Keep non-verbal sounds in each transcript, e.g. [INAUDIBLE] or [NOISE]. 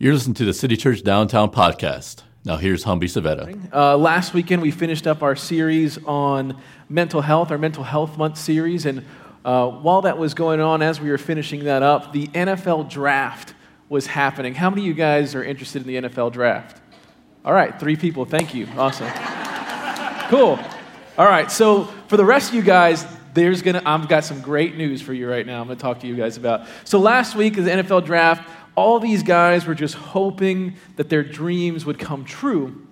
You're listening to the City Church Downtown podcast. Now, here's Humby Savetta. Uh, last weekend, we finished up our series on mental health, our Mental Health Month series. And uh, while that was going on, as we were finishing that up, the NFL draft was happening. How many of you guys are interested in the NFL draft? All right, three people. Thank you. Awesome. cool. All right, so for the rest of you guys, there's gonna I've got some great news for you right now. I'm gonna talk to you guys about. So last week is the NFL draft. All these guys were just hoping that their dreams would come true.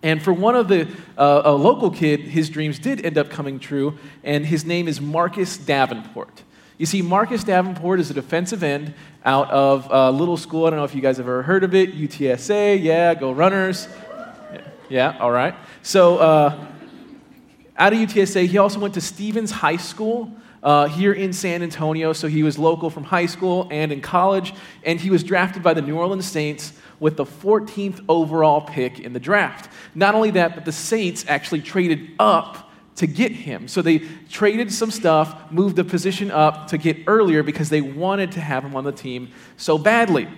And for one of the uh, a local kid, his dreams did end up coming true, and his name is Marcus Davenport. You see, Marcus Davenport is a defensive end out of a little school. I don't know if you guys have ever heard of it. UTSA, yeah, go Runners. Yeah, all right. So. Uh, out of UTSA, he also went to Stevens High School uh, here in San Antonio. So he was local from high school and in college. And he was drafted by the New Orleans Saints with the 14th overall pick in the draft. Not only that, but the Saints actually traded up to get him. So they traded some stuff, moved the position up to get earlier because they wanted to have him on the team so badly.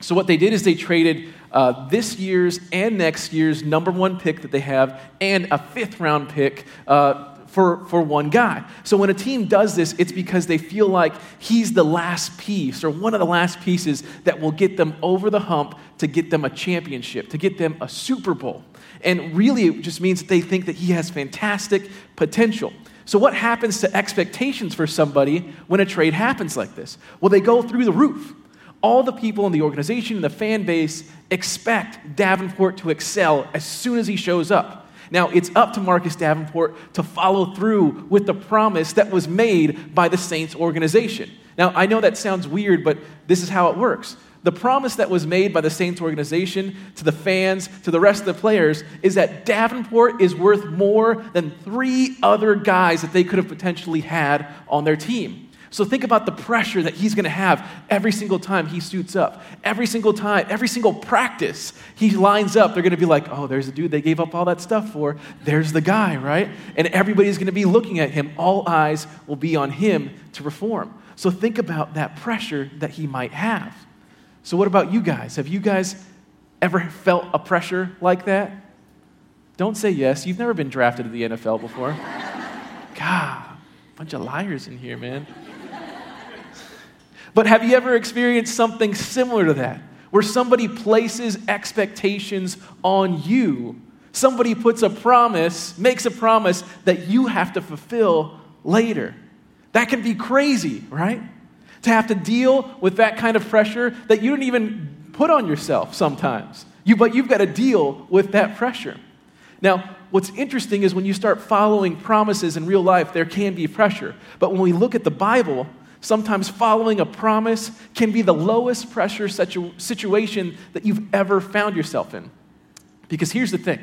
So what they did is they traded uh, this year's and next year's number one pick that they have and a fifth round pick uh, for, for one guy. So when a team does this, it's because they feel like he's the last piece or one of the last pieces that will get them over the hump to get them a championship, to get them a Super Bowl. And really, it just means that they think that he has fantastic potential. So, what happens to expectations for somebody when a trade happens like this? Well, they go through the roof all the people in the organization and the fan base expect Davenport to excel as soon as he shows up. Now, it's up to Marcus Davenport to follow through with the promise that was made by the Saints organization. Now, I know that sounds weird, but this is how it works. The promise that was made by the Saints organization to the fans, to the rest of the players, is that Davenport is worth more than three other guys that they could have potentially had on their team. So think about the pressure that he's going to have every single time he suits up. Every single time, every single practice he lines up, they're going to be like, oh, there's the dude they gave up all that stuff for. There's the guy, right? And everybody's going to be looking at him. All eyes will be on him to perform. So think about that pressure that he might have. So, what about you guys? Have you guys ever felt a pressure like that? Don't say yes. You've never been drafted to the NFL before. [LAUGHS] God, bunch of liars in here, man. But have you ever experienced something similar to that? Where somebody places expectations on you. Somebody puts a promise, makes a promise that you have to fulfill later. That can be crazy, right? To have to deal with that kind of pressure that you don't even put on yourself sometimes. You, but you've got to deal with that pressure. Now, what's interesting is when you start following promises in real life, there can be pressure. But when we look at the Bible, Sometimes following a promise can be the lowest pressure situ- situation that you've ever found yourself in. Because here's the thing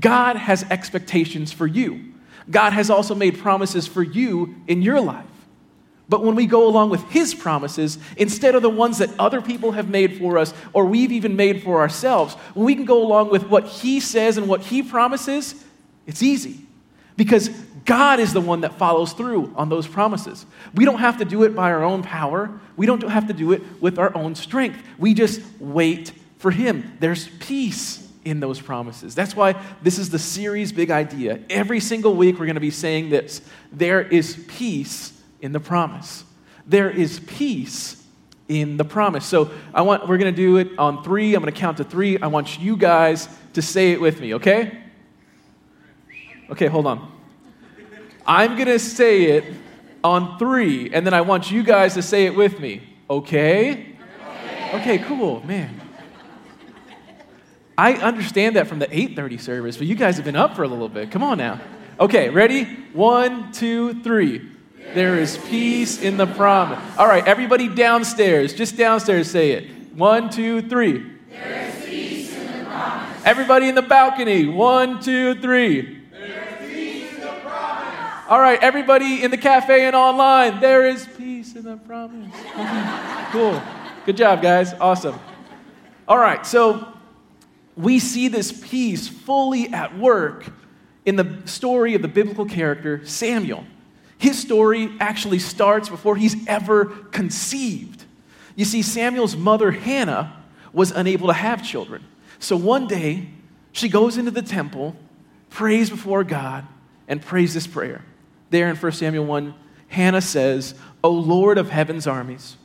God has expectations for you, God has also made promises for you in your life. But when we go along with His promises, instead of the ones that other people have made for us or we've even made for ourselves, when we can go along with what He says and what He promises, it's easy. Because God is the one that follows through on those promises. We don't have to do it by our own power. We don't have to do it with our own strength. We just wait for Him. There's peace in those promises. That's why this is the series big idea. Every single week we're going to be saying this there is peace in the promise. There is peace in the promise. So I want we're going to do it on 3. I'm going to count to 3. I want you guys to say it with me, okay? Okay, hold on. I'm going to say it on three, and then I want you guys to say it with me. Okay? Okay, cool, man. I understand that from the 8:30 service, but you guys have been up for a little bit. Come on now. Okay, ready? One, two, three. There is peace in the promise. All right, everybody downstairs, just downstairs, say it. One, two, three. There is peace in the promise. Everybody in the balcony. One, two, three. All right, everybody in the cafe and online, there is peace in the promise. [LAUGHS] cool. Good job, guys. Awesome. All right, so we see this peace fully at work in the story of the biblical character Samuel. His story actually starts before he's ever conceived. You see, Samuel's mother, Hannah, was unable to have children. So one day, she goes into the temple, prays before God, and prays this prayer. There in 1 Samuel 1, Hannah says, O Lord of heaven's armies,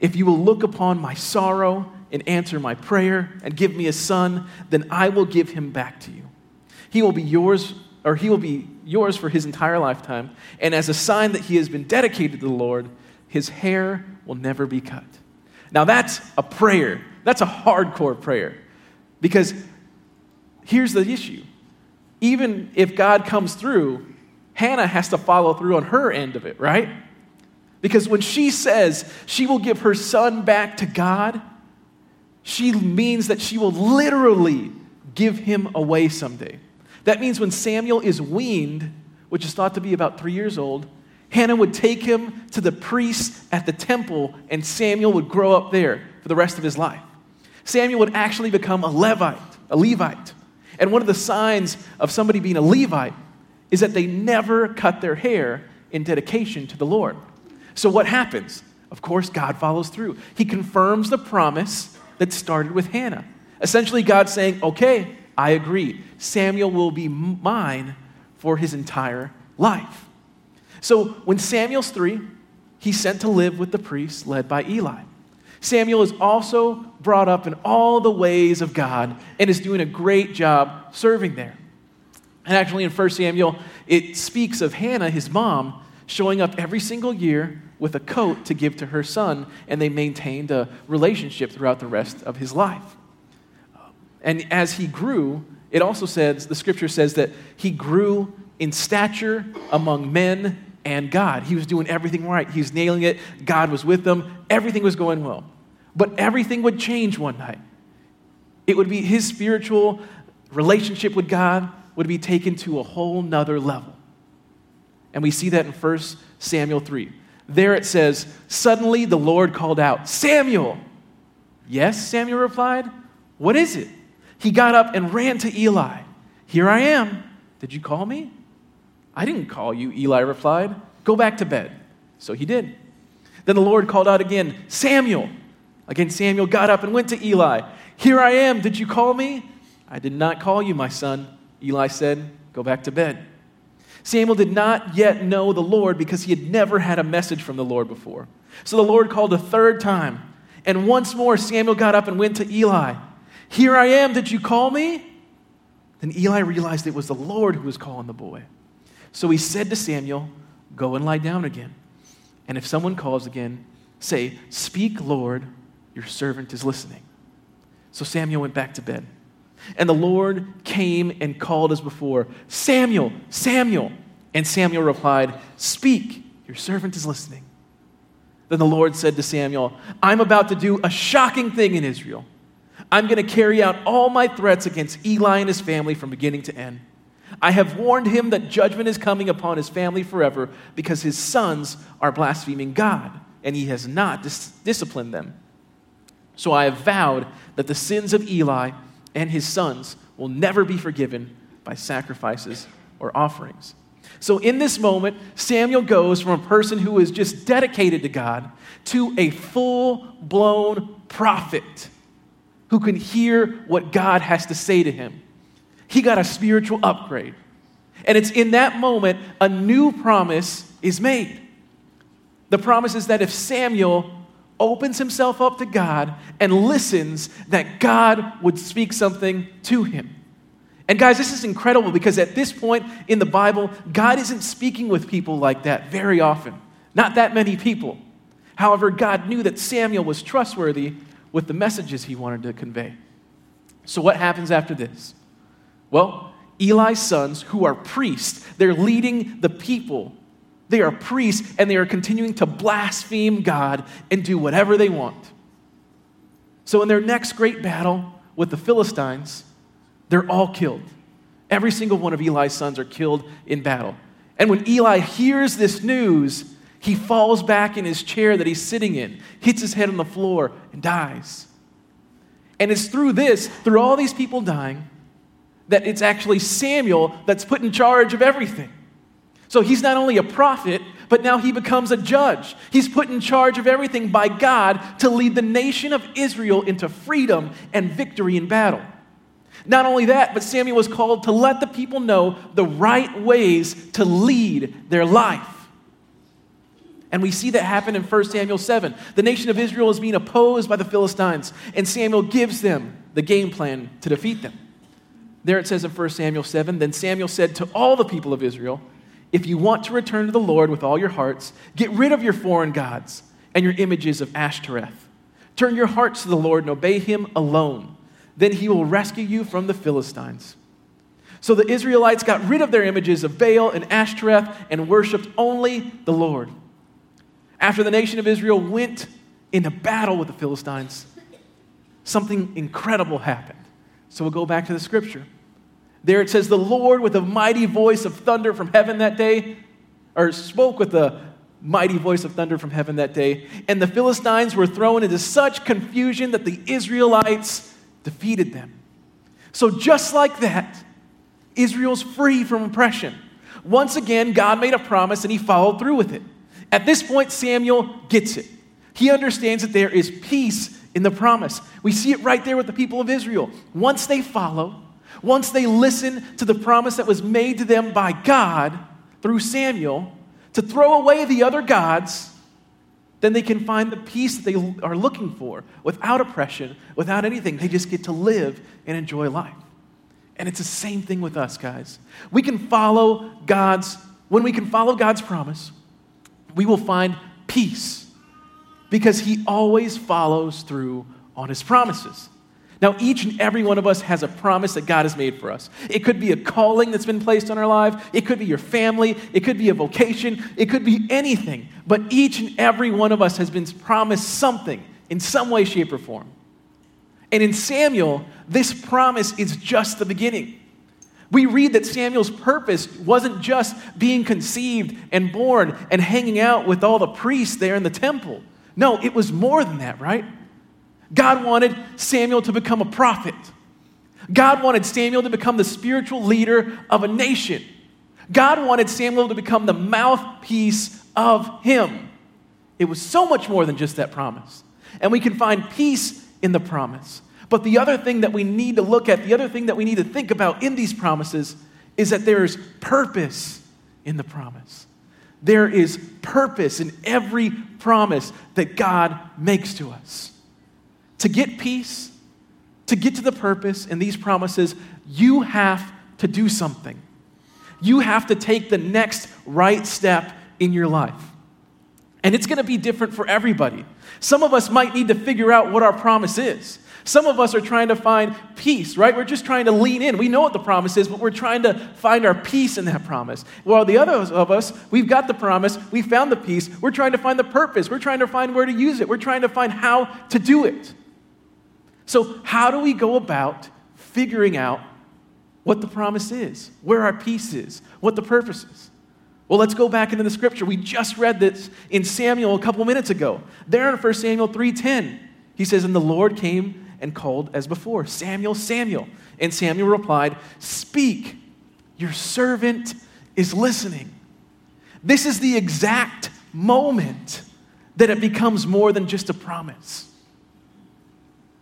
if you will look upon my sorrow and answer my prayer and give me a son, then I will give him back to you. He will be yours, or he will be yours for his entire lifetime. And as a sign that he has been dedicated to the Lord, his hair will never be cut. Now that's a prayer. That's a hardcore prayer. Because here's the issue. Even if God comes through, Hannah has to follow through on her end of it, right? Because when she says she will give her son back to God, she means that she will literally give him away someday. That means when Samuel is weaned, which is thought to be about three years old, Hannah would take him to the priest at the temple, and Samuel would grow up there for the rest of his life. Samuel would actually become a Levite, a Levite. And one of the signs of somebody being a Levite is that they never cut their hair in dedication to the Lord. So what happens? Of course, God follows through. He confirms the promise that started with Hannah. Essentially, God saying, Okay, I agree. Samuel will be mine for his entire life. So when Samuel's three, he's sent to live with the priests led by Eli. Samuel is also brought up in all the ways of God and is doing a great job serving there. And actually, in 1 Samuel, it speaks of Hannah, his mom, showing up every single year with a coat to give to her son, and they maintained a relationship throughout the rest of his life. And as he grew, it also says, the scripture says that he grew in stature among men and God. He was doing everything right. He was nailing it. God was with them. Everything was going well. But everything would change one night. It would be his spiritual relationship with God would be taken to a whole nother level. And we see that in 1 Samuel 3. There it says, Suddenly the Lord called out, Samuel! Yes, Samuel replied. What is it? He got up and ran to Eli. Here I am. Did you call me? I didn't call you, Eli replied. Go back to bed. So he did. Then the Lord called out again, Samuel. Again, Samuel got up and went to Eli. Here I am. Did you call me? I did not call you, my son. Eli said, Go back to bed. Samuel did not yet know the Lord because he had never had a message from the Lord before. So the Lord called a third time. And once more, Samuel got up and went to Eli. Here I am. Did you call me? Then Eli realized it was the Lord who was calling the boy. So he said to Samuel, Go and lie down again. And if someone calls again, say, Speak, Lord, your servant is listening. So Samuel went back to bed. And the Lord came and called as before, Samuel, Samuel. And Samuel replied, Speak, your servant is listening. Then the Lord said to Samuel, I'm about to do a shocking thing in Israel. I'm going to carry out all my threats against Eli and his family from beginning to end. I have warned him that judgment is coming upon his family forever because his sons are blaspheming God, and he has not dis- disciplined them. So I have vowed that the sins of Eli and his sons will never be forgiven by sacrifices or offerings. So, in this moment, Samuel goes from a person who is just dedicated to God to a full blown prophet who can hear what God has to say to him. He got a spiritual upgrade. And it's in that moment a new promise is made. The promise is that if Samuel opens himself up to God and listens, that God would speak something to him. And guys, this is incredible because at this point in the Bible, God isn't speaking with people like that very often. Not that many people. However, God knew that Samuel was trustworthy with the messages he wanted to convey. So, what happens after this? Well, Eli's sons, who are priests, they're leading the people they are priests and they are continuing to blaspheme God and do whatever they want. So, in their next great battle with the Philistines, they're all killed. Every single one of Eli's sons are killed in battle. And when Eli hears this news, he falls back in his chair that he's sitting in, hits his head on the floor, and dies. And it's through this, through all these people dying, that it's actually Samuel that's put in charge of everything. So he's not only a prophet, but now he becomes a judge. He's put in charge of everything by God to lead the nation of Israel into freedom and victory in battle. Not only that, but Samuel was called to let the people know the right ways to lead their life. And we see that happen in 1 Samuel 7. The nation of Israel is being opposed by the Philistines, and Samuel gives them the game plan to defeat them. There it says in 1 Samuel 7 Then Samuel said to all the people of Israel, If you want to return to the Lord with all your hearts, get rid of your foreign gods and your images of Ashtoreth. Turn your hearts to the Lord and obey him alone. Then he will rescue you from the Philistines. So the Israelites got rid of their images of Baal and Ashtoreth and worshiped only the Lord. After the nation of Israel went into battle with the Philistines, something incredible happened. So we'll go back to the scripture. There it says, The Lord, with a mighty voice of thunder from heaven that day, or spoke with a mighty voice of thunder from heaven that day, and the Philistines were thrown into such confusion that the Israelites defeated them. So, just like that, Israel's free from oppression. Once again, God made a promise and he followed through with it. At this point, Samuel gets it. He understands that there is peace in the promise. We see it right there with the people of Israel. Once they follow, once they listen to the promise that was made to them by God through Samuel to throw away the other gods, then they can find the peace that they are looking for without oppression, without anything. They just get to live and enjoy life. And it's the same thing with us, guys. We can follow God's, when we can follow God's promise, we will find peace because he always follows through on his promises. Now, each and every one of us has a promise that God has made for us. It could be a calling that's been placed on our life, it could be your family, it could be a vocation, it could be anything. But each and every one of us has been promised something in some way, shape, or form. And in Samuel, this promise is just the beginning. We read that Samuel's purpose wasn't just being conceived and born and hanging out with all the priests there in the temple. No, it was more than that, right? God wanted Samuel to become a prophet. God wanted Samuel to become the spiritual leader of a nation. God wanted Samuel to become the mouthpiece of him. It was so much more than just that promise. And we can find peace in the promise. But the other thing that we need to look at, the other thing that we need to think about in these promises is that there is purpose in the promise. There is purpose in every promise that God makes to us. To get peace, to get to the purpose in these promises, you have to do something. You have to take the next right step in your life. And it's going to be different for everybody. Some of us might need to figure out what our promise is. Some of us are trying to find peace, right? We're just trying to lean in. We know what the promise is, but we're trying to find our peace in that promise. While the others of us, we've got the promise, we found the peace, we're trying to find the purpose, we're trying to find where to use it, we're trying to find how to do it. So, how do we go about figuring out what the promise is, where our peace is, what the purpose is? Well, let's go back into the scripture. We just read this in Samuel a couple minutes ago. There in 1 Samuel 3:10, he says, "And the Lord came and called as before, Samuel, Samuel. And Samuel replied, Speak, your servant is listening. This is the exact moment that it becomes more than just a promise.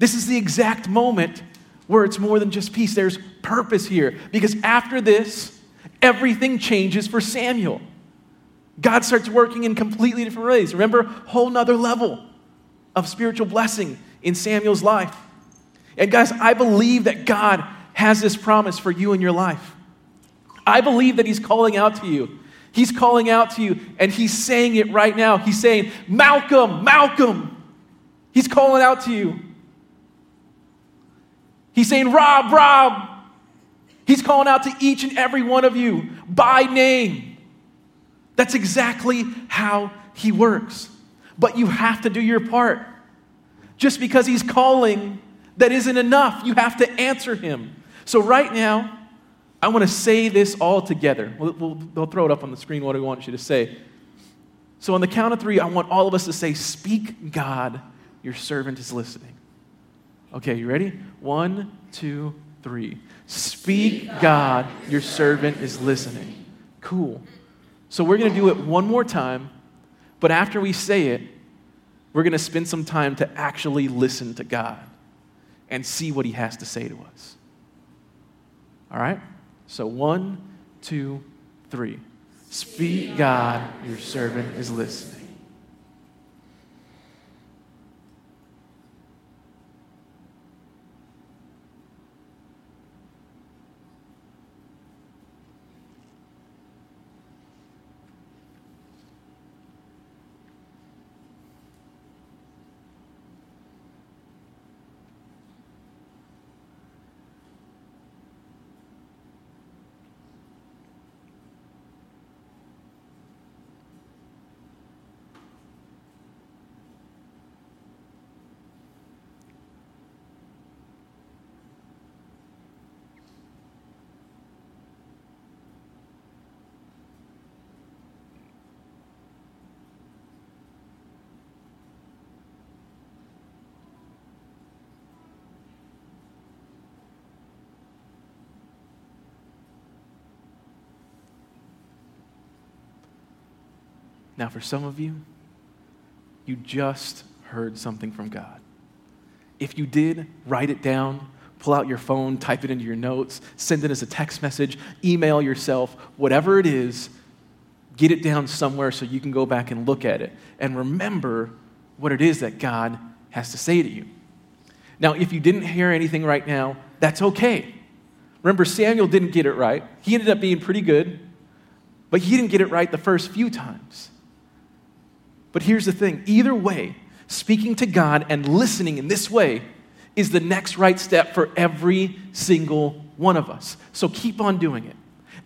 This is the exact moment where it's more than just peace. There's purpose here. Because after this, everything changes for Samuel. God starts working in completely different ways. Remember, whole nother level of spiritual blessing in Samuel's life. And guys, I believe that God has this promise for you in your life. I believe that He's calling out to you. He's calling out to you, and He's saying it right now. He's saying, Malcolm, Malcolm. He's calling out to you. He's saying, Rob, Rob. He's calling out to each and every one of you by name. That's exactly how He works. But you have to do your part. Just because He's calling that isn't enough. You have to answer him. So, right now, I want to say this all together. We'll, we'll, they'll throw it up on the screen what I want you to say. So, on the count of three, I want all of us to say, Speak, God, your servant is listening. Okay, you ready? One, two, three. Speak, God, your servant is listening. Cool. So we're going to do it one more time, but after we say it, we're going to spend some time to actually listen to God and see what He has to say to us. All right? So one, two, three. Speak, God, your servant is listening. Now, for some of you, you just heard something from God. If you did, write it down, pull out your phone, type it into your notes, send it as a text message, email yourself, whatever it is, get it down somewhere so you can go back and look at it and remember what it is that God has to say to you. Now, if you didn't hear anything right now, that's okay. Remember, Samuel didn't get it right. He ended up being pretty good, but he didn't get it right the first few times. But here's the thing either way, speaking to God and listening in this way is the next right step for every single one of us. So keep on doing it.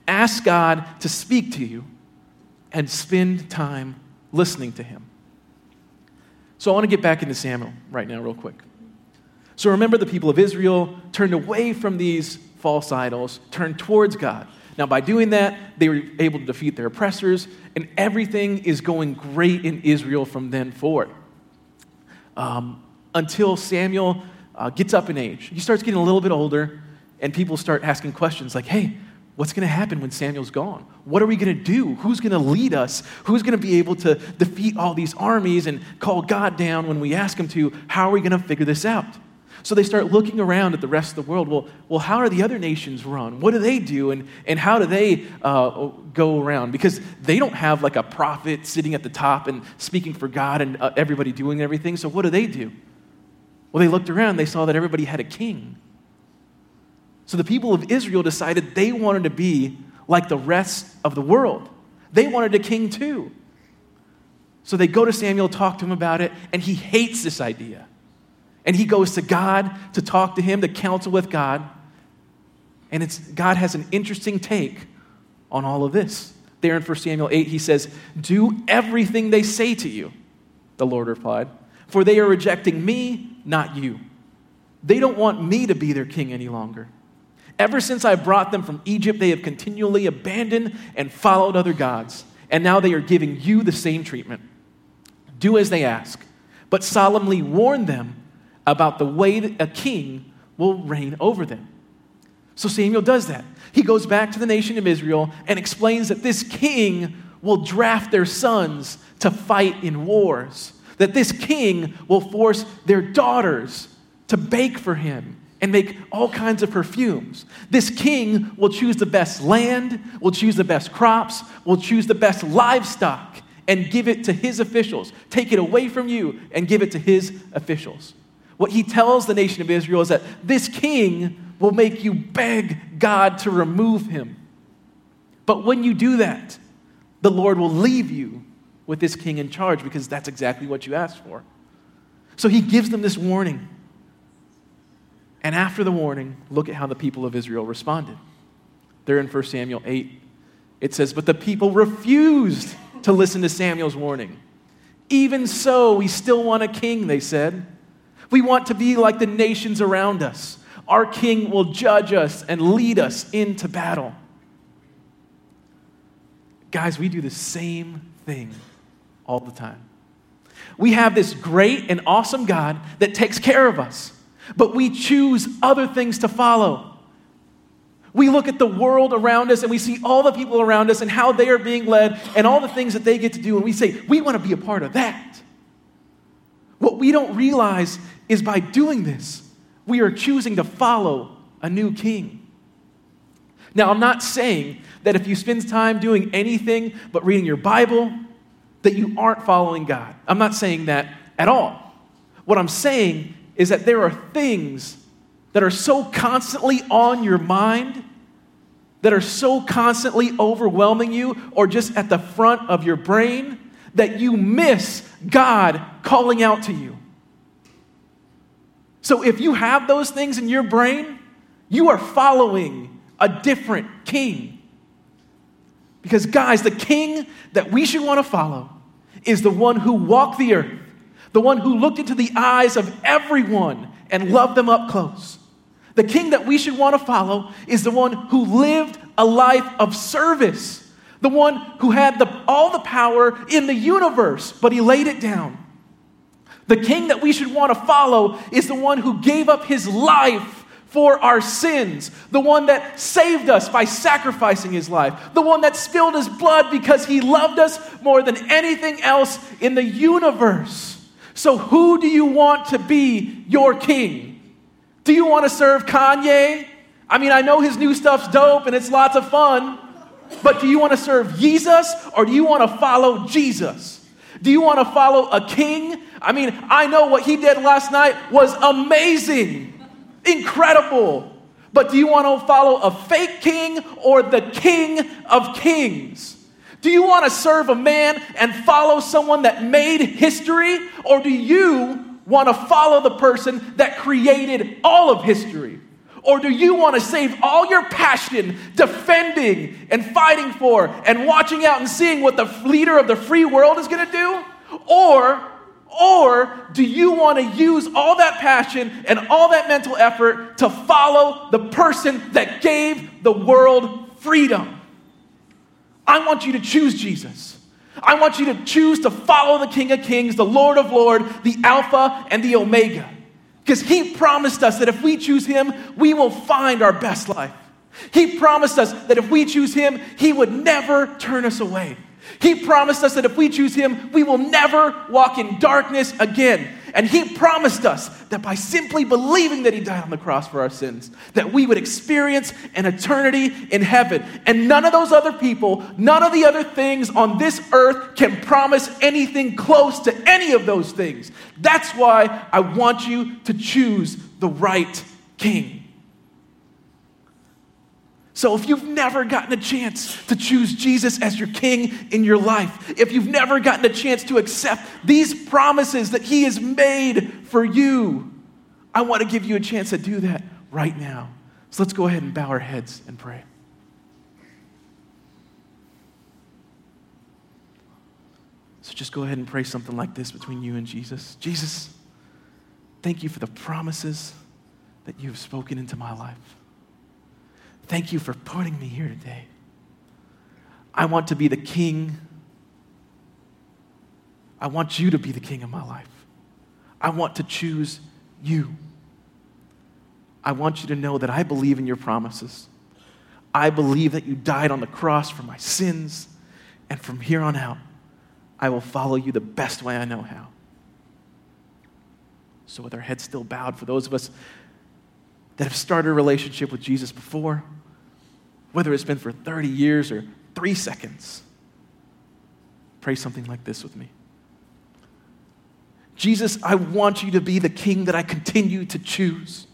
Ask God to speak to you and spend time listening to Him. So I want to get back into Samuel right now, real quick. So remember, the people of Israel turned away from these false idols, turned towards God. Now, by doing that, they were able to defeat their oppressors, and everything is going great in Israel from then forward. Um, until Samuel uh, gets up in age. He starts getting a little bit older, and people start asking questions like, hey, what's going to happen when Samuel's gone? What are we going to do? Who's going to lead us? Who's going to be able to defeat all these armies and call God down when we ask him to? How are we going to figure this out? So they start looking around at the rest of the world. Well, well how are the other nations run? What do they do? And, and how do they uh, go around? Because they don't have like a prophet sitting at the top and speaking for God and uh, everybody doing everything. So what do they do? Well, they looked around, they saw that everybody had a king. So the people of Israel decided they wanted to be like the rest of the world. They wanted a king too. So they go to Samuel, talk to him about it, and he hates this idea. And he goes to God to talk to him, to counsel with God. And it's, God has an interesting take on all of this. There in 1 Samuel 8, he says, Do everything they say to you, the Lord replied, for they are rejecting me, not you. They don't want me to be their king any longer. Ever since I brought them from Egypt, they have continually abandoned and followed other gods, and now they are giving you the same treatment. Do as they ask, but solemnly warn them about the way that a king will reign over them. So Samuel does that. He goes back to the nation of Israel and explains that this king will draft their sons to fight in wars, that this king will force their daughters to bake for him and make all kinds of perfumes. This king will choose the best land, will choose the best crops, will choose the best livestock and give it to his officials. Take it away from you and give it to his officials. What he tells the nation of Israel is that this king will make you beg God to remove him. But when you do that, the Lord will leave you with this king in charge because that's exactly what you asked for. So he gives them this warning. And after the warning, look at how the people of Israel responded. There in 1 Samuel 8, it says, But the people refused to listen to Samuel's warning. Even so, we still want a king, they said. We want to be like the nations around us. Our king will judge us and lead us into battle. Guys, we do the same thing all the time. We have this great and awesome God that takes care of us, but we choose other things to follow. We look at the world around us and we see all the people around us and how they are being led and all the things that they get to do, and we say, we want to be a part of that. What we don't realize is by doing this, we are choosing to follow a new king. Now, I'm not saying that if you spend time doing anything but reading your Bible, that you aren't following God. I'm not saying that at all. What I'm saying is that there are things that are so constantly on your mind, that are so constantly overwhelming you, or just at the front of your brain, that you miss God calling out to you. So if you have those things in your brain, you are following a different king. Because, guys, the king that we should want to follow is the one who walked the earth, the one who looked into the eyes of everyone and loved them up close. The king that we should want to follow is the one who lived a life of service, the one who had the, all the power in the universe, but he laid it down. The king that we should want to follow is the one who gave up his life for our sins, the one that saved us by sacrificing his life, the one that spilled his blood because he loved us more than anything else in the universe. So, who do you want to be your king? Do you want to serve Kanye? I mean, I know his new stuff's dope and it's lots of fun, but do you want to serve Jesus or do you want to follow Jesus? Do you want to follow a king? I mean, I know what he did last night was amazing. Incredible. But do you want to follow a fake king or the king of kings? Do you want to serve a man and follow someone that made history? Or do you want to follow the person that created all of history? Or do you want to save all your passion defending and fighting for and watching out and seeing what the leader of the free world is going to do? Or or do you want to use all that passion and all that mental effort to follow the person that gave the world freedom? I want you to choose Jesus. I want you to choose to follow the King of Kings, the Lord of Lords, the Alpha and the Omega. Because He promised us that if we choose Him, we will find our best life. He promised us that if we choose Him, He would never turn us away. He promised us that if we choose Him, we will never walk in darkness again. And He promised us that by simply believing that He died on the cross for our sins, that we would experience an eternity in heaven. And none of those other people, none of the other things on this earth can promise anything close to any of those things. That's why I want you to choose the right King. So, if you've never gotten a chance to choose Jesus as your king in your life, if you've never gotten a chance to accept these promises that he has made for you, I want to give you a chance to do that right now. So, let's go ahead and bow our heads and pray. So, just go ahead and pray something like this between you and Jesus Jesus, thank you for the promises that you have spoken into my life. Thank you for putting me here today. I want to be the king. I want you to be the king of my life. I want to choose you. I want you to know that I believe in your promises. I believe that you died on the cross for my sins. And from here on out, I will follow you the best way I know how. So, with our heads still bowed, for those of us that have started a relationship with Jesus before, whether it's been for 30 years or three seconds, pray something like this with me. Jesus, I want you to be the king that I continue to choose.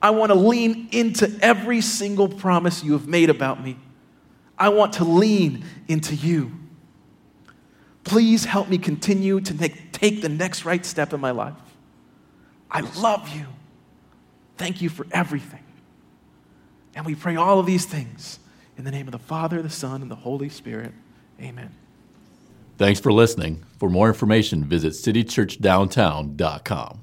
I want to lean into every single promise you have made about me. I want to lean into you. Please help me continue to make, take the next right step in my life. I love you. Thank you for everything. And we pray all of these things in the name of the Father, the Son, and the Holy Spirit. Amen. Thanks for listening. For more information, visit citychurchdowntown.com.